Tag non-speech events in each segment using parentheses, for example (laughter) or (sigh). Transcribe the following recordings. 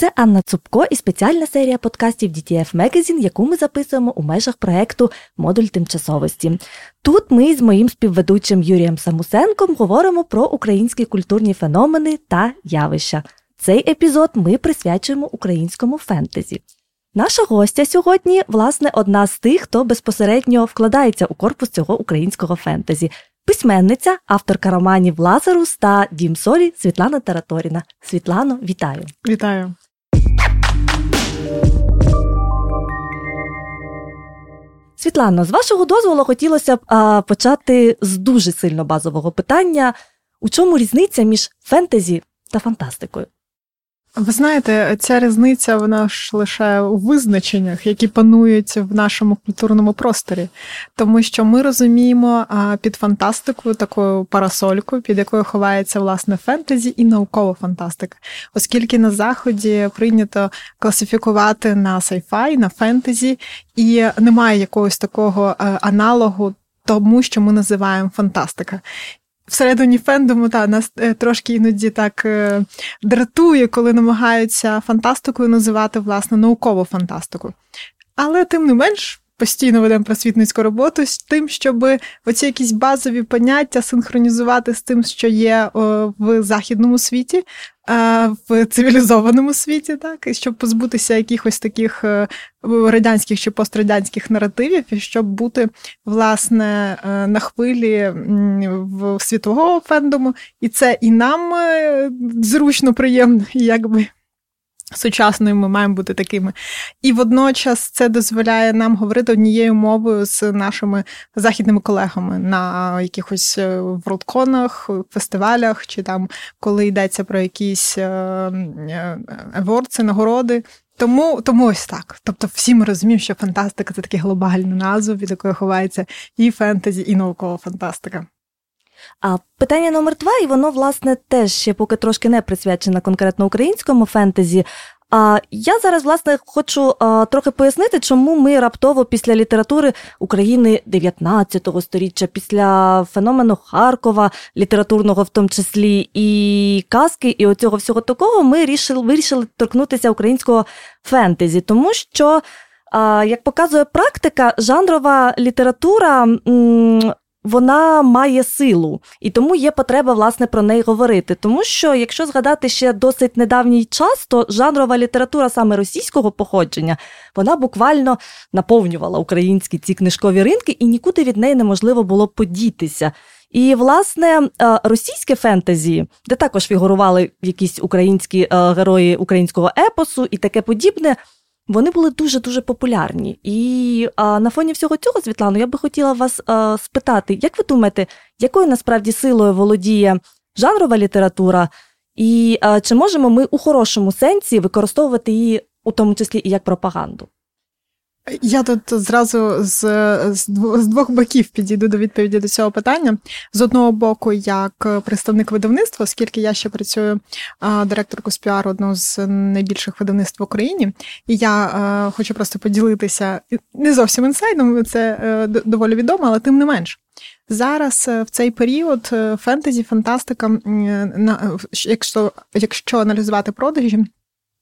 Це Анна Цупко і спеціальна серія подкастів DTF Magazine, яку ми записуємо у межах проекту Модуль тимчасовості. Тут ми з моїм співведучим Юрієм Самусенком говоримо про українські культурні феномени та явища. Цей епізод ми присвячуємо українському фентезі. Наша гостя сьогодні, власне, одна з тих, хто безпосередньо вкладається у корпус цього українського фентезі. Письменниця, авторка романів Лазарус та Дім Солі Світлана Тараторіна. Світлано, вітаю! Вітаю! Світлано, з вашого дозволу хотілося б а, почати з дуже сильно базового питання: у чому різниця між фентезі та фантастикою? Ви знаєте, ця різниця вона ж лише у визначеннях, які панують в нашому культурному просторі, тому що ми розуміємо під фантастикою такою парасолькою, під якою ховається власне фентезі і наукова фантастика, оскільки на заході прийнято класифікувати на сайфай, на фентезі, і немає якогось такого е, аналогу. Тому, що ми називаємо фантастика всередині фендому та нас е, трошки іноді так е, дратує, коли намагаються фантастикою називати власне наукову фантастику. Але тим не менш. Постійно ведемо просвітницьку роботу з тим, щоб оці якісь базові поняття синхронізувати з тим, що є в західному світі, в цивілізованому світі, так, і щоб позбутися якихось таких е, радянських чи пострадянських наративів, і щоб бути власне е, на хвилі світового фендому, і це і нам е, зручно приємно, якби Сучасною ми маємо бути такими. І водночас це дозволяє нам говорити однією мовою з нашими західними колегами на якихось е, фестивалях, чи там коли йдеться про якісь евордси, нагороди. Тому тому ось так. Тобто, всі ми розуміємо, що фантастика це таке глобальна назва, від якої ховається і фентезі, і наукова фантастика. А питання номер два, і воно, власне, теж ще поки трошки не присвячено конкретно українському фентезі. А я зараз, власне, хочу а, трохи пояснити, чому ми раптово після літератури України 19 століття, після феномену Харкова, літературного в тому числі, і казки, і оцього всього такого, ми рішили, вирішили торкнутися українського фентезі, тому що. Як показує практика, жанрова література вона має силу, і тому є потреба власне про неї говорити. Тому що, якщо згадати ще досить недавній час, то жанрова література саме російського походження вона буквально наповнювала українські ці книжкові ринки, і нікуди від неї неможливо було подітися. І, власне, е, російське фентезі, де також фігурували якісь українські е, герої українського епосу і таке подібне вони були дуже-дуже популярні. І а, на фоні всього цього, Світлано, я би хотіла вас а, спитати, як ви думаєте, якою насправді силою володіє жанрова література, і а, чи можемо ми у хорошому сенсі використовувати її, у тому числі і як пропаганду? Я тут зразу з, з двох боків підійду до відповіді до цього питання. З одного боку, як представник видавництва, оскільки я ще працюю директоркою з піару одного з найбільших видавництв в Україні, і я а, хочу просто поділитися не зовсім інсайдом, це е, доволі відомо, але тим не менш. Зараз е, в цей період е, фентезі, фантастика, якщо, якщо аналізувати продажі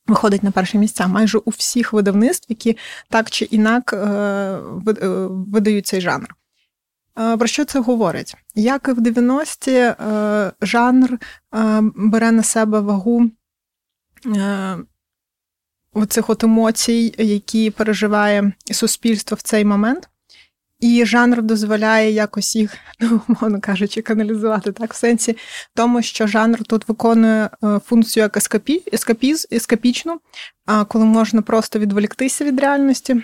виходить на перше місця майже у всіх видавництв, які так чи інак е, е, видають цей жанр. Е, про що це говорить? Як і в 90-ті жанр бере на себе вагу оцих от емоцій, які переживає суспільство в цей момент. І жанр дозволяє якось їх, (laughs) ну, умовно кажучи, каналізувати так, в сенсі тому, що жанр тут виконує е, функцію як ескапі, ескапіз, ескапічну, коли можна просто відволіктися від реальності.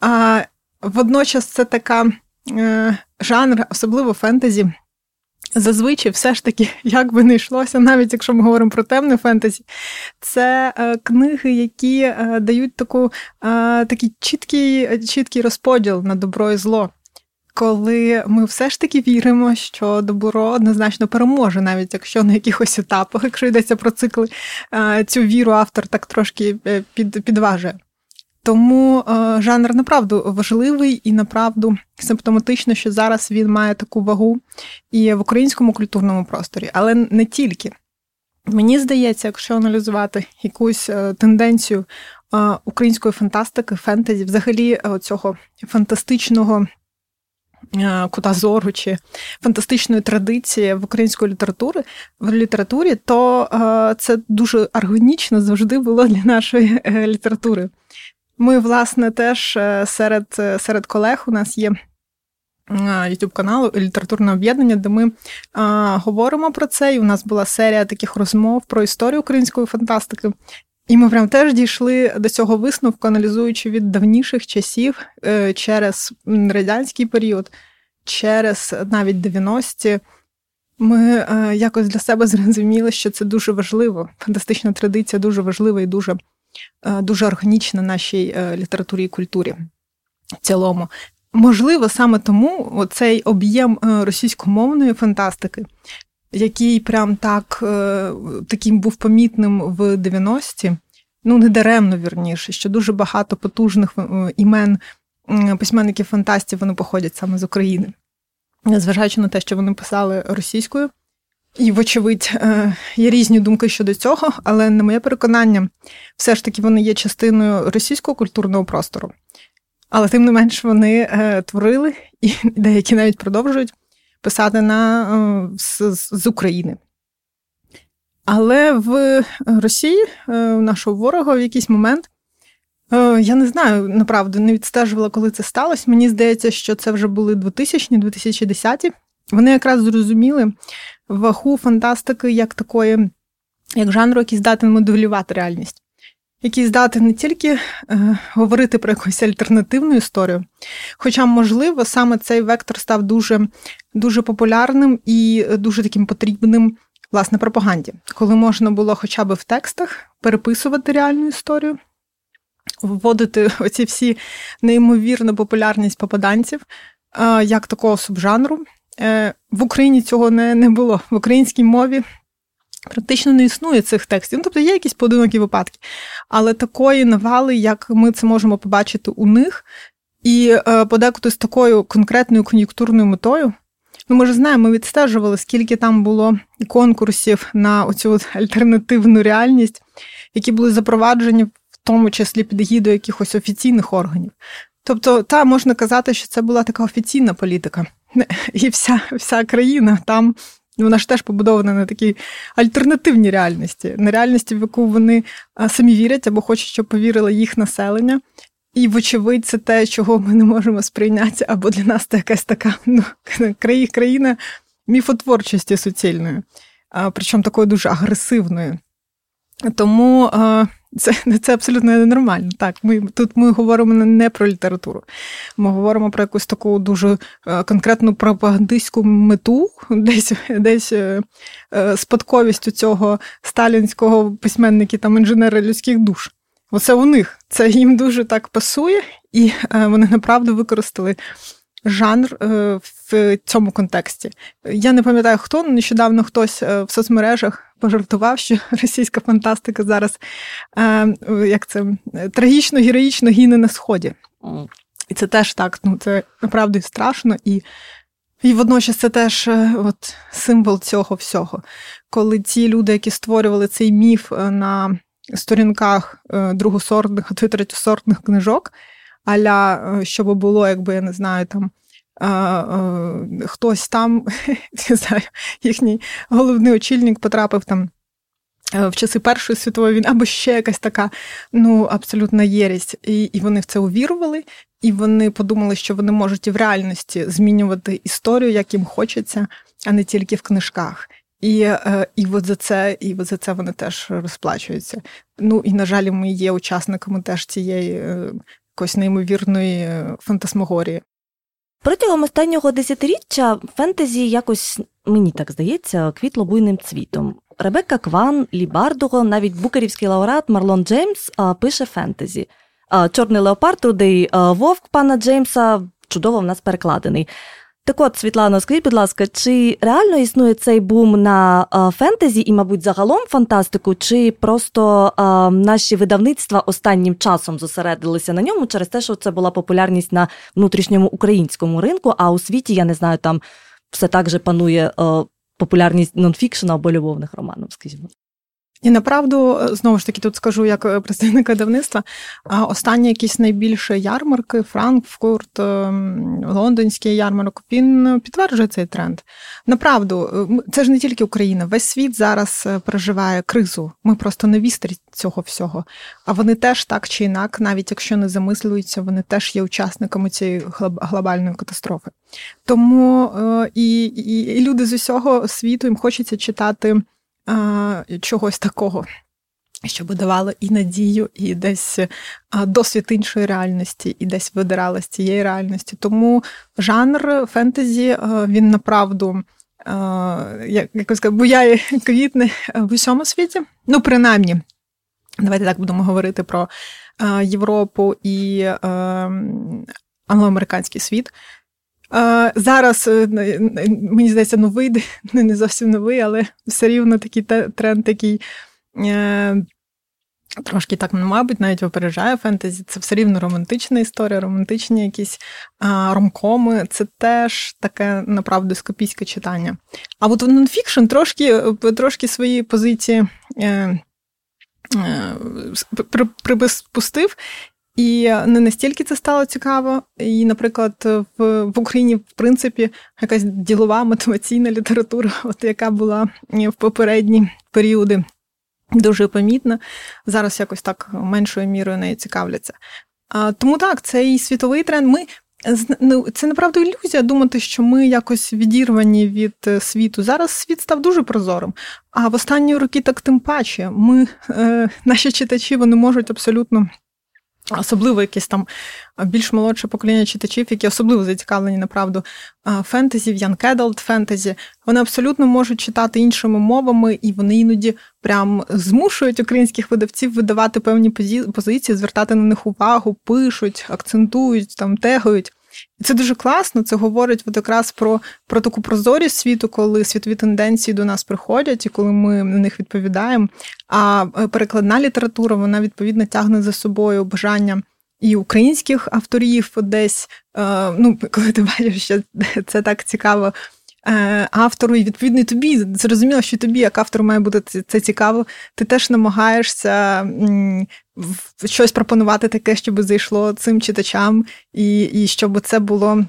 А водночас це така е, жанр, особливо фентезі, Зазвичай, все ж таки, (laughs) як би не йшлося, навіть якщо ми говоримо про темне фентезі, це е, книги, які е, дають таку, е, такий чіткий чіткий розподіл на добро і зло. Коли ми все ж таки віримо, що добро однозначно переможе, навіть якщо на якихось етапах, якщо йдеться про цикли, е, цю віру автор так трошки е, під, підважує. Тому е, жанр направду важливий і направду симптоматично, що зараз він має таку вагу і в українському культурному просторі, але не тільки. Мені здається, якщо аналізувати якусь е, тенденцію е, української фантастики, фентезі, взагалі цього фантастичного кута зору чи фантастичної традиції в української літератури в літературі, то це дуже органічно завжди було для нашої літератури. Ми, власне, теж серед, серед колег у нас є youtube каналу літературне об'єднання, де ми а, говоримо про це. І у нас була серія таких розмов про історію української фантастики. І ми прям теж дійшли до цього висновку, аналізуючи від давніших часів е, через радянський період, через навіть 90-ті. Ми е, якось для себе зрозуміли, що це дуже важливо. Фантастична традиція дуже важлива і дуже е, дуже органічна нашій літературі і культурі в цілому. Можливо, саме тому цей об'єм е, російськомовної фантастики, який прям так е, таким був помітним в 90-ті, ну не даремно вірніше, що дуже багато потужних е, імен письменників фантастів вони походять саме з України, незважаючи на те, що вони писали російською. І, вочевидь, є різні думки щодо цього, але на моє переконання, все ж таки вони є частиною російського культурного простору. Але тим не менш вони е, творили і деякі навіть продовжують писати на, е, з, з України. Але в Росії е, нашого ворога в якийсь момент, е, я не знаю, направду, не відстежувала, коли це сталося. Мені здається, що це вже були 2000-2010. Вони якраз зрозуміли вагу фантастики як такої, як жанру, який здатен моделювати реальність який здатен не тільки е, говорити про якусь альтернативну історію, хоча, можливо, саме цей вектор став дуже, дуже популярним і дуже таким потрібним. Власне, пропаганді, коли можна було хоча б в текстах переписувати реальну історію, вводити оці всі неймовірну популярність попаданців е, як такого субжанру. Е, в Україні цього не не було. В українській мові Практично не існує цих текстів. Ну, тобто є якісь поодинокі випадки, але такої навали, як ми це можемо побачити у них, і е, подекуди з такою конкретною кон'юнктурною метою. Ну, ми ж знаємо, ми відстежували, скільки там було конкурсів на оцю альтернативну реальність, які були запроваджені, в тому числі під гідою якихось офіційних органів. Тобто, та можна казати, що це була така офіційна політика, і вся, вся країна там вона ж теж побудована на такій альтернативній реальності, на реальності, в яку вони самі вірять або хочуть, щоб повірило їх населення. І, вочевидь, це те, чого ми не можемо сприйняти, або для нас це якась така ну, країна міфотворчості суцільної, причому такої дуже агресивної. Тому це (laughs) це абсолютно ненормально. Так, ми тут ми говоримо не про літературу. Ми говоримо про якусь таку дуже е, конкретну пропагандистську мету, (laughs) десь десь е, е, спадковістю цього сталінського письменника там інженера людських душ. Оце у них це їм дуже так пасує, і вони направду використали жанр в цьому контексті. Я не пам'ятаю, хто нещодавно хтось в соцмережах пожартував, що (laughs) російська фантастика зараз е, як це трагічно, героїчно гине на сході. І це теж так, ну це направду страшно, і і водночас це теж е, от, символ цього всього. Коли ті люди, які створювали цей міф е, на сторінках е, другосортних, а то й третьосортних книжок, аля, щоб було, якби я не знаю, там хтось там, (laughs) не знаю, їхній головний очільник потрапив там. Е, в часи Першої світової війни, або ще якась така ну абсолютна єрість. І і вони в це увірували, і вони подумали, що вони можуть і в реальності змінювати історію, як їм хочеться, а не тільки в книжках. І е, і от за це і от за це вони теж розплачуються. Ну і на жаль, ми є учасниками теж цієї е, якоїсь неймовірної фантасмагорії. Протягом останнього десятиріччя фентезі якось, мені так здається, розквітло буйним цвітом. Ребекка Кван, Лі Бардуго, навіть букерівський лауреат Марлон Джеймс а, пише фентезі. А, Чорний леопард, рудий вовк пана Джеймса чудово в нас перекладений. Так от, Світлана, скажіть, будь ласка, чи реально існує цей бум на а, фентезі і, мабуть, загалом фантастику, чи просто а, наші видавництва останнім часом зосередилися на ньому через те, що це була популярність на внутрішньому українському ринку, а у світі, я не знаю, там все так же панує а, популярність нонфікшена або любовних романів, скажімо? І направду, знову ж таки, тут скажу як е, представник видавництва, останні якісь найбільші ярмарки, Франкфурт, ем, Лондонський ярмарок, він підтверджує цей тренд. Направду, е, це ж не тільки Україна, весь світ зараз е, переживає кризу. Ми просто не вістрі цього всього. А вони теж так чи інак, навіть якщо не замислюються, вони теж є учасниками цієї глобальної катастрофи. Тому і, і, і люди з усього світу їм хочеться читати чогось такого, щоб давало і надію, і десь досвід іншої реальності, і десь видирали з цієї реальності. Тому жанр фентезі він направду. Як сказати, буяє (laughs) квітне в усьому світі. Ну, принаймні, давайте так будемо говорити про Європу і англоамериканський світ. Зараз е, мені здається, новий (laughs) не зовсім новий, але все рівно такий тренд, який е, трошки так, ну, мабуть, навіть випереджає фентезі. Це все рівно романтична історія, романтичні якісь ромкоми. Це теж таке направду скопійське читання. А от нонфікшн трошки трошки свої позиції. Е, припустив і не настільки це стало цікаво. І, наприклад, в в Україні, в принципі, якась ділова мотиваційна література, (laughs) от яка була в попередні періоди, дуже помітна. Зараз якось так меншою мірою нею цікавляться. А, Тому так, цей світовий тренд. Ми ну, це направду ілюзія думати, що ми якось відірвані від е, світу. Зараз світ став дуже прозорим. А в останні роки так тим паче. Ми, е, наші читачі, вони можуть абсолютно. Особливо якесь там більш молодше покоління читачів, які особливо зацікавлені направду фентезі, в Adult фентезі, вони абсолютно можуть читати іншими мовами, і вони іноді прям змушують українських видавців видавати певні позиції, звертати на них увагу, пишуть, акцентують, там тегують. І це дуже класно. Це говорить от якраз про про таку прозорість світу, коли світові тенденції до нас приходять, і коли ми на них відповідаємо. А е, перекладна література вона відповідно тягне за собою бажання. І українських авторів десь, е, ну, (laughs) коли ти бачиш, що це так цікаво автору, і відповідно тобі зрозуміло, що тобі, як автору, має бути це цікаво. Ти теж намагаєшся щось пропонувати таке, щоб зайшло цим читачам, і, і щоб це було.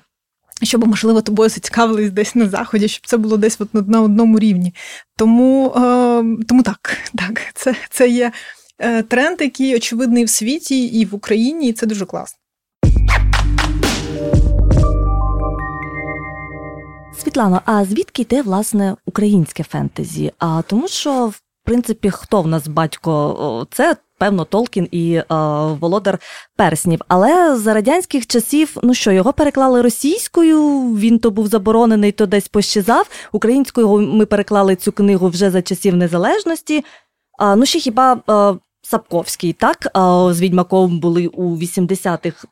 Щоб, можливо, тобою зацікавились десь на заході, щоб це було десь от на одному рівні. Тому е, тому так, (laughs) так, це це є е, тренд, який очевидний в світі і в Україні, і це дуже класно. Світлано, а звідки йде власне українське фентезі? А тому, що в принципі хто в нас батько? Це певно Толкін і е, Володар Перснів. Але за радянських часів, ну що його переклали російською, він то був заборонений, то десь пощазав. Українською ми переклали цю книгу вже за часів незалежності. А, Ну ще хіба е, Сапковський, так з відьмаком були у 80-х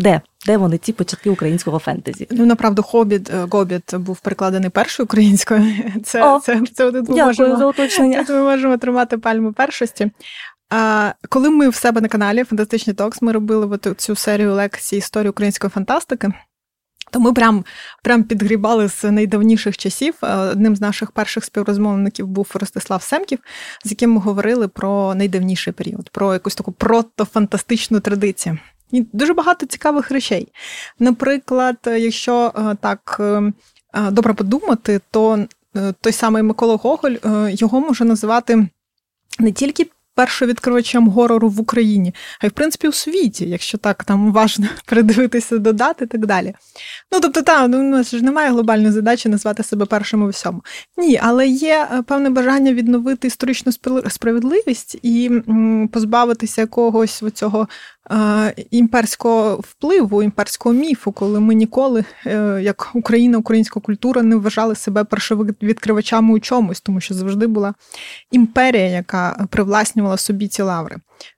де? Де вони ці початки українського фентезі? Ну направду хобіт е, Гобіт був перекладений першою українською. (laughs) Це О, це, це, це ми можемо, за уточнення. Ми можемо тримати пальму першості. А коли ми в себе на каналі Фантастичний Токс, ми робили от цю серію лекцій історії української фантастики. То ми прям прям підгрібали з найдавніших часів. Е, одним з наших перших співрозмовників був Ростислав Семків, з яким ми говорили про найдавніший період, про якусь таку протофантастичну традицію. І дуже багато цікавих речей. Наприклад, якщо е, так е, е, добре подумати, то той самий Микола Гоголь його може називати не тільки першовідкривачем горору в Україні, а й в принципі у світі, якщо так там важно (laughs) передивитися додати і так далі. Ну тобто, там ну, у нас ж немає глобальної задачі назвати себе першим у всьому. Ні, але є е, певне бажання відновити історичну справедливість і позбавитися якогось цього е, імперського впливу, імперського міфу, коли ми ніколи, е, як Україна, українська культура, не вважали себе першовідкривачами у чомусь, тому що завжди була імперія, яка привласнювала собі ці лаври.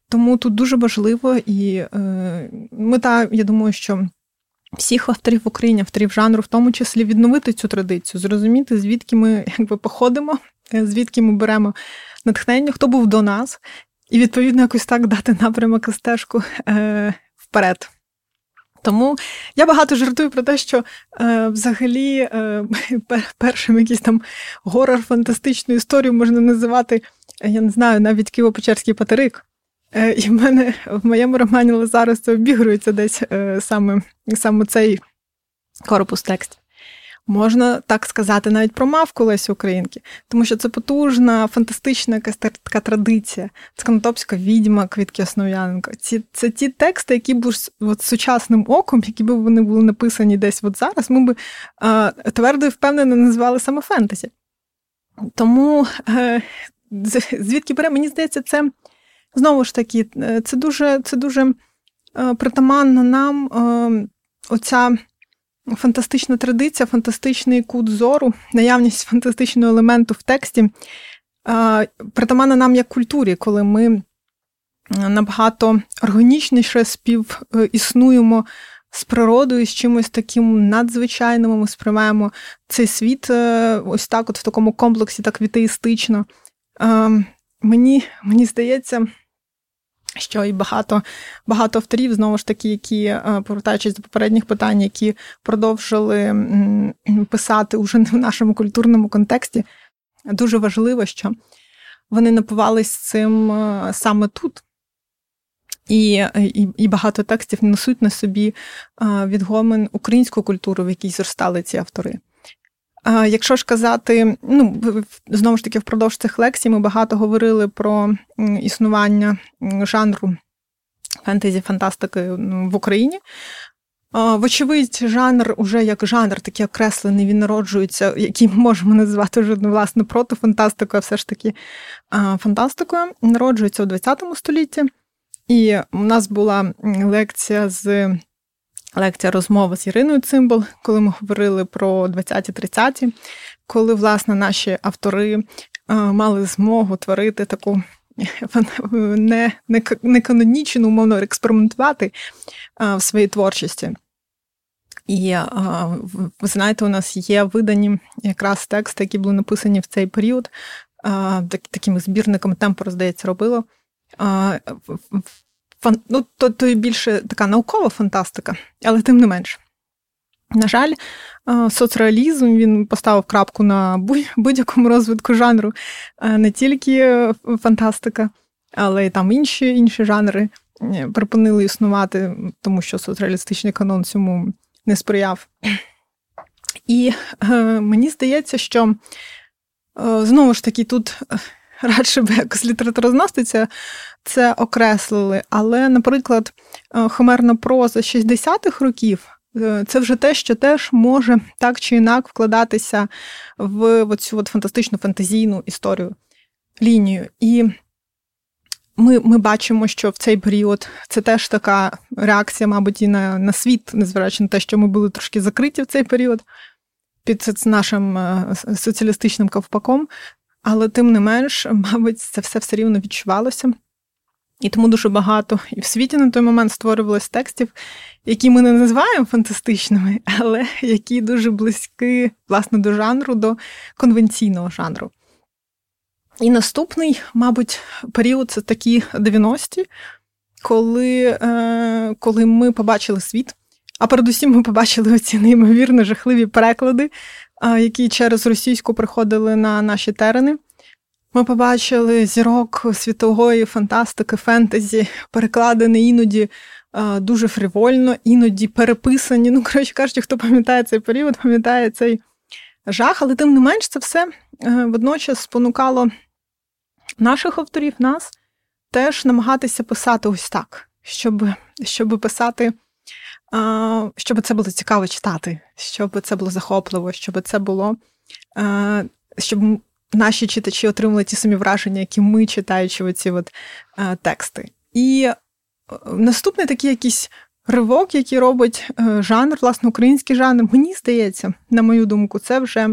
Тому тут дуже важливо і е, мета, я думаю, що всіх авторів в Україні, авторів жанру, в тому числі відновити цю традицію, зрозуміти, звідки ми якби походимо, е, звідки ми беремо натхнення, хто був до нас, і відповідно якось так дати напрямок і стежку е, вперед. Тому я багато жартую про те, що е, взагалі е, (laughs) першим якийсь там горор фантастичну історію можна називати, я не знаю, навіть Києво-Печерський патерик. Е, і в мене в моєму романі Лазарус це обігрується десь е, саме, саме цей корпус текстів. Можна так сказати навіть про мавку Лесі Українки, тому що це потужна, фантастична якась така традиція. Це Конотопська відьма Квітки Основ'яненко. Ці, Це ті тексти, які б от, сучасним оком, які б вони були написані десь от зараз, ми б твердо і впевнено називали саме фентезі. Тому е, звідки бере, мені здається, це знову ж таки, е, це дуже це дуже е, притаманно нам е, оця фантастична традиція, фантастичний кут зору, наявність фантастичного елементу в тексті притаманна нам як культурі, коли ми набагато органічніше співіснуємо з природою, з чимось таким надзвичайним. Ми сприймаємо цей світ е, ось так, от в такому комплексі, так вітеїстично. Мені, Мені здається що і багато багато авторів, знову ж таки, які, е, повертаючись до попередніх питань, які продовжили писати уже не в нашому культурному контексті, дуже важливо, що вони напивались цим е, саме тут. І і, і багато текстів несуть на собі е, відгомин українську культуру, в якій зростали ці автори. Якщо ж казати, ну знову ж таки, впродовж цих лекцій ми багато говорили про існування жанру фентезі фантастики в Україні. Вочевидь, жанр уже як жанр, такий окреслений, він народжується, який ми можемо називати вже ну, власне протофантастикою, а все ж таки фантастикою, народжується у ХХ столітті. І у нас була лекція з лекція розмова з Іриною Цимбал, коли ми говорили про 20-30-ті, коли, власне, наші автори е, мали змогу творити таку не, не, не канонічну, умовно, експериментувати е, в своїй творчості. І е, ви знаєте, у нас є видані якраз тексти, які були написані в цей період, такими збірниками темпо, здається, робило фан... ну, то, то і більше така наукова фантастика, але тим не менш. На жаль, е, соцреалізм він поставив крапку на будь-якому розвитку жанру, е, не тільки е, фантастика, але й там інші інші жанри припинили існувати, тому що соцреалістичний канон цьому не сприяв. І мені здається, що знову ж таки тут радше би якось літературознавствиця це окреслили. Але, наприклад, е, хомерна проза 60-х років. Е, це вже те, що теж може так чи інак вкладатися в цю фантастичну фантазійну історію лінію. І ми ми бачимо, що в цей період це теж така реакція, мабуть, і на на світ, незважаючи на те, що ми були трошки закриті в цей період під нашим е, соціалістичним ковпаком. Але тим не менш, (laughs) мабуть, це все все рівно відчувалося. І тому дуже багато і в світі на той момент створювалось текстів, які ми не називаємо фантастичними, (laughs) але які дуже близькі, власне, до жанру, до конвенційного жанру. І наступний, мабуть, період це такі 90-ті, коли е, коли ми побачили світ. А передусім ми побачили оці неймовірно жахливі переклади, які через російську приходили на наші терени. Ми побачили зірок світової фантастики, фентезі, перекладені іноді дуже фрівольно, іноді переписані. Ну, коротше кажучи, хто пам'ятає цей період, пам'ятає цей жах, але тим не менш це все е, водночас спонукало наших авторів, нас теж намагатися писати ось так, щоб щоб писати, щоб це було цікаво читати, щоб це було захопливо, щоб це було. Щоб наші читачі отримали ті самі враження, які ми читаючи оці от тексти. І е, наступний такий якийсь ривок, який робить е, жанр, власне, український жанр, мені здається, на мою думку, це вже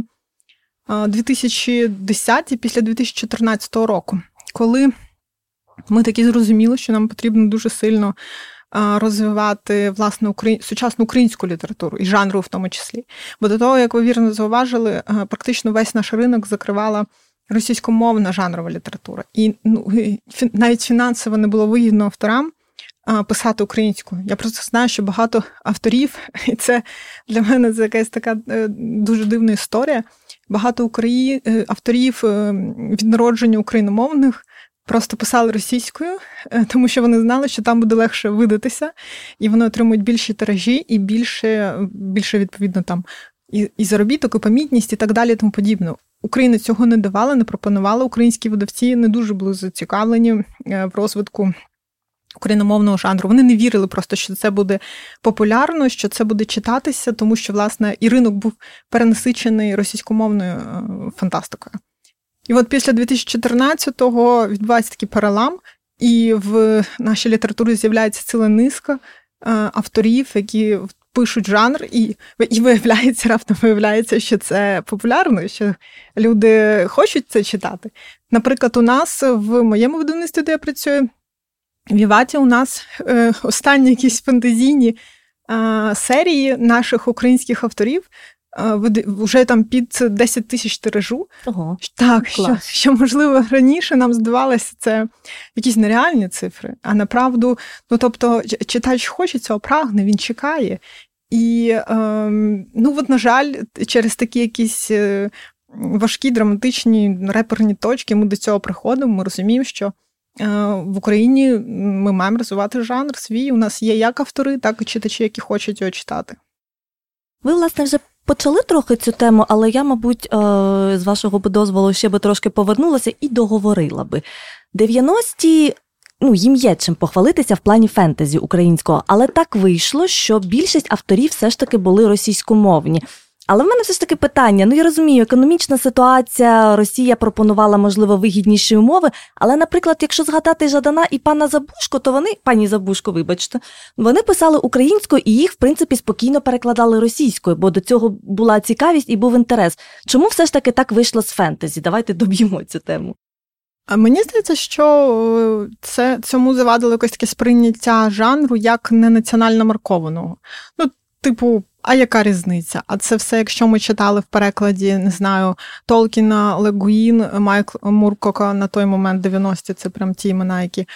2010 після 2014 року, коли ми таки зрозуміли, що нам потрібно дуже сильно розвивати власне украї... сучасну українську літературу і жанру в тому числі. Бо до того, як ви вірно зауважили, практично весь наш ринок закривала російськомовна жанрова література. І ну, навіть фінансово не було вигідно авторам писати українською. Я просто знаю, що багато авторів, і це для мене це якась така е, дуже дивна історія. Багато. Е, авторів е, від народження україномовних просто писали російською, тому що вони знали, що там буде легше видатися, і вони отримують більші тиражі і більше, більше відповідно там і, і заробіток, і помітність, і так далі, і тому подібне. Україна цього не давала, не пропонувала. Українські видавці не дуже були зацікавлені в розвитку україномовного жанру. Вони не вірили просто, що це буде популярно, що це буде читатися, тому що, власне, і ринок був перенасичений російськомовною е, фантастикою. І от після 2014-го відбувається такий перелам, і в нашій літературі з'являється ціла низка е, авторів, які пишуть жанр, і і виявляється, раптом виявляється, що це популярно, що люди хочуть це читати. Наприклад, у нас в моєму видавництві, де я працюю, в Іваті у нас е, останні якісь фантазійні е, серії наших українських авторів. Вже там під 10 тисяч тиражу. Ого, так, що, що, можливо, раніше нам здавалося, це якісь нереальні цифри. А направду, ну тобто, читач хоче цього прагне, він чекає. І, е, ну, от, на жаль, через такі якісь е, важкі, драматичні реперні точки ми до цього приходимо, ми розуміємо, що. Е, в Україні ми маємо розвивати жанр свій. У нас є як автори, так і читачі, які хочуть його читати. Ви, власне, вже почали трохи цю тему, але я, мабуть, е, з вашого дозволу ще би трошки повернулася і договорила би. 90-ті. Ну, їм є чим похвалитися в плані фентезі українського, але так вийшло, що більшість авторів все ж таки були російськомовні. Але в мене все ж таки питання. Ну я розумію, економічна ситуація, Росія пропонувала, можливо, вигідніші умови. Але, наприклад, якщо згадати Жадана і пана Забушко, то вони, пані Забушко, вибачте, вони писали українською і їх, в принципі, спокійно перекладали російською, бо до цього була цікавість і був інтерес. Чому все ж таки так вийшло з фентезі? Давайте доб'ємо цю тему. А мені здається, що е, це цьому завадило якесь таке сприйняття жанру як не національно маркованого. Ну, типу, а яка різниця? А це все, якщо ми читали в перекладі, не знаю, Толкіна, Легуїн, Майкл Муркока на той момент 90-ті, це прям ті імена, які.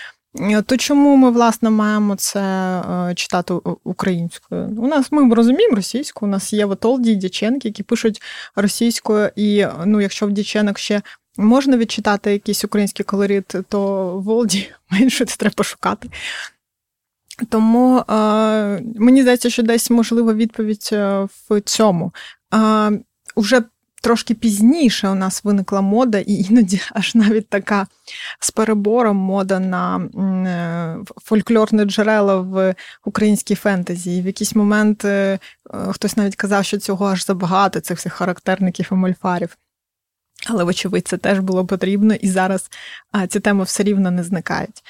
То чому ми, власне, маємо це е, читати українською? У нас ми розуміємо російську, у нас є Ватолді і Дяченки, які пишуть російською, і ну, якщо в Дяченок ще можна відчитати якийсь український колорит, то Волді (laughs) менше це треба шукати. Тому е, мені здається, що десь можлива відповідь е, в цьому. Е, Уже трошки пізніше у нас виникла мода, і іноді (laughs) аж навіть така з перебором мода на е, фольклорне джерела в українській фентезі. І в якийсь момент е, хтось навіть казав, що цього аж забагато, цих всіх характерників і мольфарів. Але, вочевидь, це теж було потрібно, і зараз ці теми все рівно не зникають.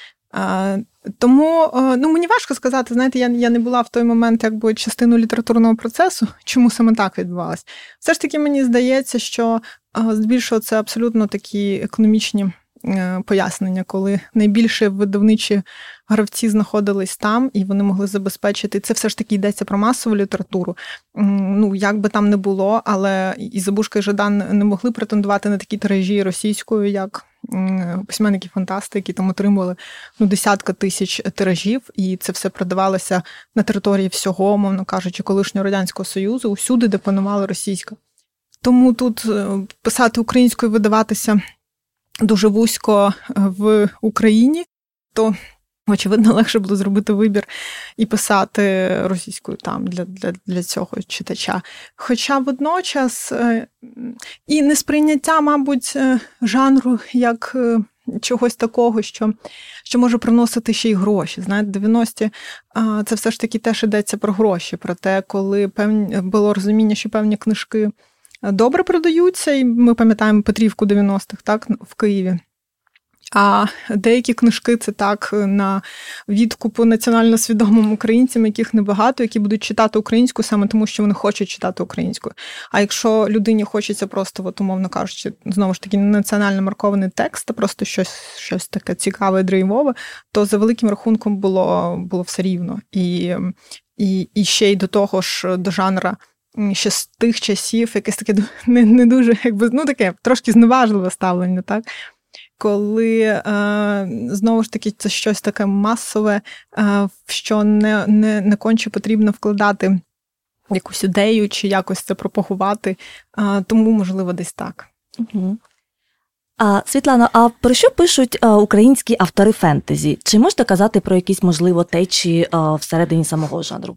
Тому ну мені важко сказати, знаєте, я я не була в той момент якби частиною літературного процесу, чому саме так відбувалось. Все ж таки, мені здається, що здебільшого це абсолютно такі економічні е, пояснення, коли найбільше видавничі гравці знаходились там, і вони могли забезпечити. Це все ж таки йдеться про масову літературу. Ну як би там не було, але і Забушка і Жадан не могли претендувати на такі тиражі російською, як письменники фантасти, які там отримували ну, десятка тисяч тиражів, і це все продавалося на території всього, мовно кажучи, колишнього радянського союзу, усюди, де панувала російська. Тому тут е, писати українською видаватися дуже вузько в Україні, то Очевидно, легше було зробити вибір і писати російською там для для, для цього читача. Хоча водночас е, і несприйняття, мабуть, е, жанру як е, чогось такого, що що може приносити ще й гроші. Знаєте, 90-ті це все ж таки теж йдеться про гроші, про те, коли певні було розуміння, що певні книжки добре продаються, і ми пам'ятаємо Петрівку 90-х, так, в Києві. А деякі книжки це так на відкупу національно свідомим українцям, яких небагато, які будуть читати українську саме тому, що вони хочуть читати українською. А якщо людині хочеться просто, от, умовно кажучи, знову ж таки, національно маркований текст, а просто щось щось таке цікаве, дрейвове, то за великим рахунком було було все рівно. І, і, І ще й до того ж до жанра. Ще з тих часів якесь таке не не дуже, якби ну таке трошки зневажливе ставлення, так коли е, знову ж таки це щось таке масове, е, в що не, не, не конче потрібно вкладати якусь ідею чи якось це пропагувати. Е, тому, можливо, десь так. Угу. А, Світлано, а про що пишуть а, українські автори фентезі? Чи можете казати про якісь, можливо, течії а, всередині самого жанру?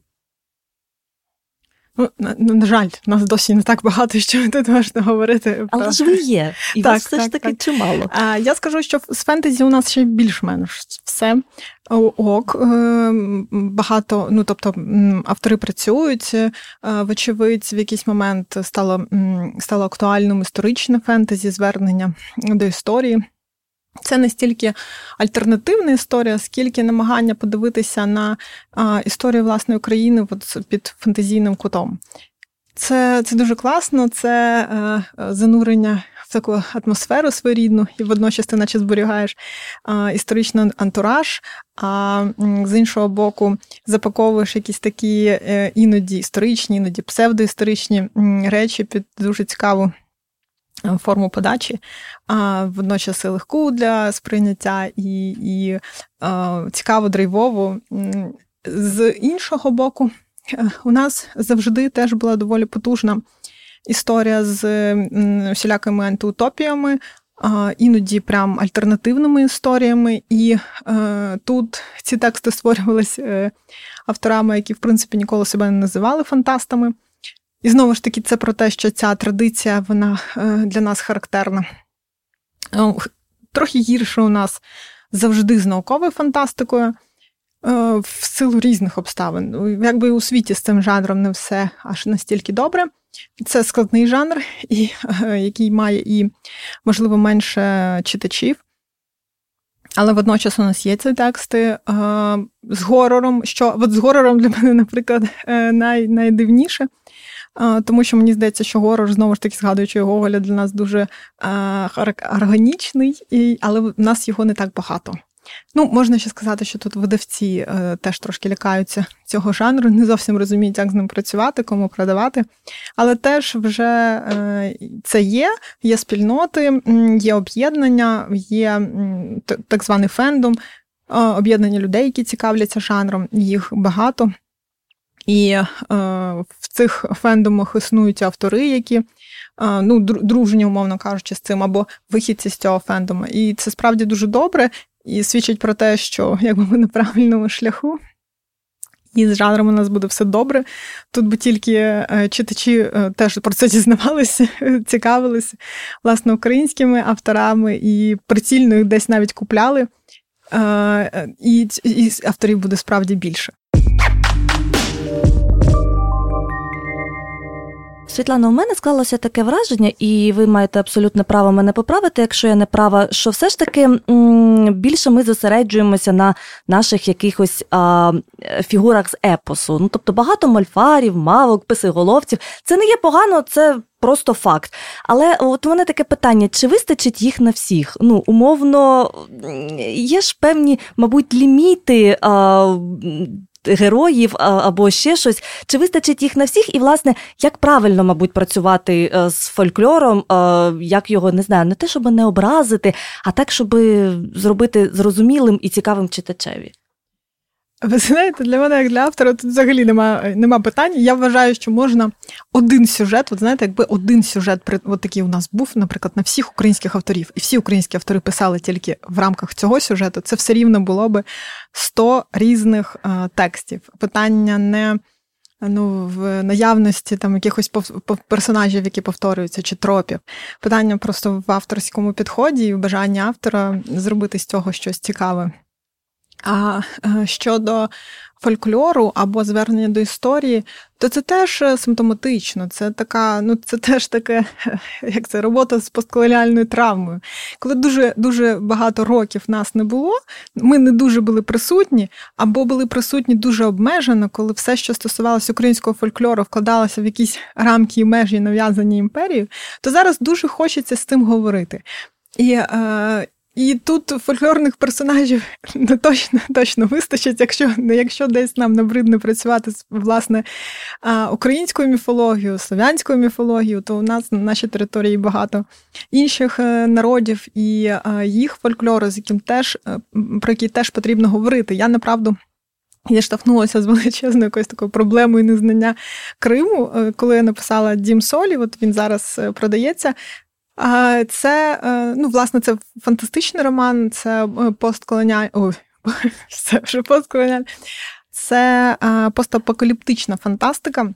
Ну, на, на жаль, нас досі не так багато, (laughs) що тут можна говорити. Але ж ви є, і так, вас все так, ж таки так. чимало. А, Я скажу, що з фентезі у нас ще більш-менш все ок. Ем, багато, ну тобто, автори працюють, е, вочевидь, в якийсь момент стало стало актуальним історичне фентезі, звернення до історії. Це не стільки альтернативна історія, скільки намагання подивитися на історію власної України під фантазійним кутом. Це це дуже класно, це е, занурення в таку атмосферу своєрідну, і водночас ти наче зберігаєш е, історичний антураж, а з іншого боку, запаковуєш якісь такі е, іноді історичні, іноді псевдоісторичні речі під дуже цікаву форму подачі, а водночас і легку для сприйняття і і е, цікаву драйвову. З іншого боку, е, у нас завжди теж була доволі потужна історія з всілякими антиутопіями, іноді прям альтернативними історіями. І е, тут ці тексти створювалися авторами, які, в принципі, ніколи себе не називали фантастами. І знову ж таки, це про те, що ця традиція вона е, для нас характерна. Трохи гірше у нас завжди з науковою фантастикою. Е, в силу різних обставин. Якби у світі з цим жанром не все аж настільки добре. Це складний жанр, і, е, який має і, можливо, менше читачів. Але водночас у нас є ці тексти е, з горором, що от з горором для мене, наприклад, най, найдивніше тому що мені здається, що горор, знову ж таки, згадуючи Гоголя, для нас дуже органічний, але в нас його не так багато. Ну, можна ще сказати, що тут видавці е, теж трошки лякаються цього жанру, не зовсім розуміють, як з ним працювати, кому продавати. Але теж вже е, це є, є спільноти, є об'єднання, є так званий фендом, е, об'єднання людей, які цікавляться жанром, їх багато. І е, в цих фендомах існують автори, які е, ну, дружні, умовно кажучи, з цим, або вихідці з цього фендому. І це справді дуже добре і свідчить про те, що якби ми на правильному шляху. І з жанром у нас буде все добре. Тут би тільки е, читачі е, теж про це дізнавалися, (laughs) цікавилися власне українськими авторами і прицільно їх десь навіть купляли. Е, і, і авторів буде справді більше. Світлана, у мене склалося таке враження, і ви маєте абсолютне право мене поправити, якщо я не права, що все ж таки більше ми зосереджуємося на наших якихось а, фігурах з епосу. Ну, тобто багато мольфарів, мавок, писиголовців. Це не є погано, це. Просто факт. Але от у мене таке питання: чи вистачить їх на всіх? Ну, умовно, є ж певні, мабуть, ліміти а, героїв або ще щось. Чи вистачить їх на всіх? І, власне, як правильно, мабуть, працювати е, з фольклором, е, як його не знаю, не те, щоб не образити, а так, щоб зробити зрозумілим і цікавим читачеві? Ви знаєте, для мене, як для автора, тут взагалі нема нема питань. Я вважаю, що можна один сюжет, от знаєте, якби один сюжет от такий у нас був, наприклад, на всіх українських авторів, і всі українські автори писали тільки в рамках цього сюжету, це все рівно було би 100 різних е, текстів. Питання не ну, в наявності там якихось персонажів, які повторюються, чи тропів. Питання просто в авторському підході і в бажанні автора зробити з цього щось цікаве. А е, щодо фольклору або звернення до історії, то це теж е, симптоматично. Це така, ну це (laughs) теж таке, як це робота з постколоніальною травмою. Коли дуже дуже багато років нас не було, ми не дуже були присутні, або були присутні дуже обмежено, коли все, що стосувалося українського фольклору, вкладалося в якісь рамки і межі нав'язані імперією, то зараз дуже хочеться з цим говорити. І е, І тут фольклорних персонажів (laughs) не точно точно вистачить, якщо якщо десь нам набридне працювати з власне українською міфологією, слов'янською міфологією, то у нас на нашій території багато інших е, народів і їх фольклору, з яким теж е, про який теж потрібно говорити. Я направду. Я штовхнулася з величезною якоюсь такою проблемою незнання Криму, е, коли я написала Дім Солі. От він зараз продається. Це, е, ну, власне, це фантастичний роман, це е, постколоніальний. Ой, (laughs) це вже постколоніальний. Це е, постапокаліптична фантастика.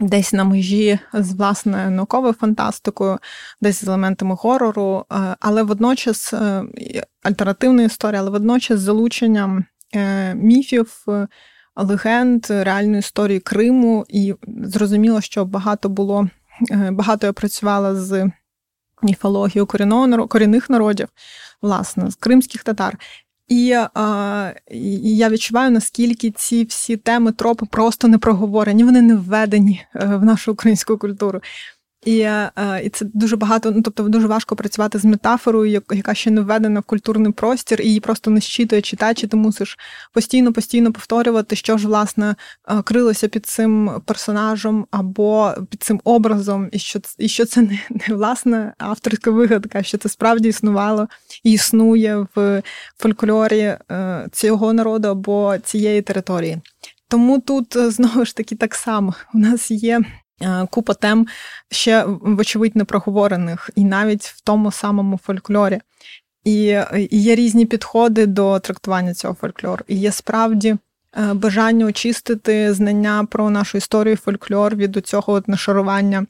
Десь на межі з власне науковою фантастикою, десь з елементами горору, але водночас альтернативна історія, але водночас з залученням міфів, легенд, реальної історії Криму. І зрозуміло, що багато було, багато я працювала з міфологію корінних народів, власне, з кримських татар. І, а, я відчуваю, наскільки ці всі теми, тропи просто не проговорені, вони не введені е, в нашу українську культуру. І е, і це дуже багато, ну тобто дуже важко працювати з метафорою, яка ще не введена в культурний простір, і її просто не щитує читач, і ти мусиш постійно, постійно повторювати, що ж власне е, крилося під цим персонажем або під цим образом, і що і що це не, не власне авторська вигадка, що це справді існувало і існує в фольклорі е, цього народу або цієї території. Тому тут знову ж таки так само у нас є купа тем ще, вочевидь, не проговорених, і навіть в тому самому фольклорі. І, є різні підходи до трактування цього фольклору. І є справді е, бажання очистити знання про нашу історію фольклор від цього нашарування,